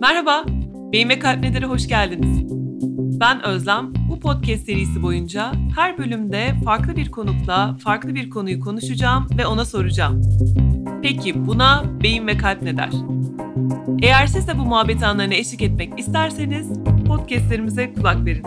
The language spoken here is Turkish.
Merhaba, Beyin ve Kalp Nedir'e hoş geldiniz. Ben Özlem. Bu podcast serisi boyunca her bölümde farklı bir konukla farklı bir konuyu konuşacağım ve ona soracağım. Peki buna beyin ve kalp ne der? Eğer siz de bu muhabbet anlarına eşlik etmek isterseniz podcastlerimize kulak verin.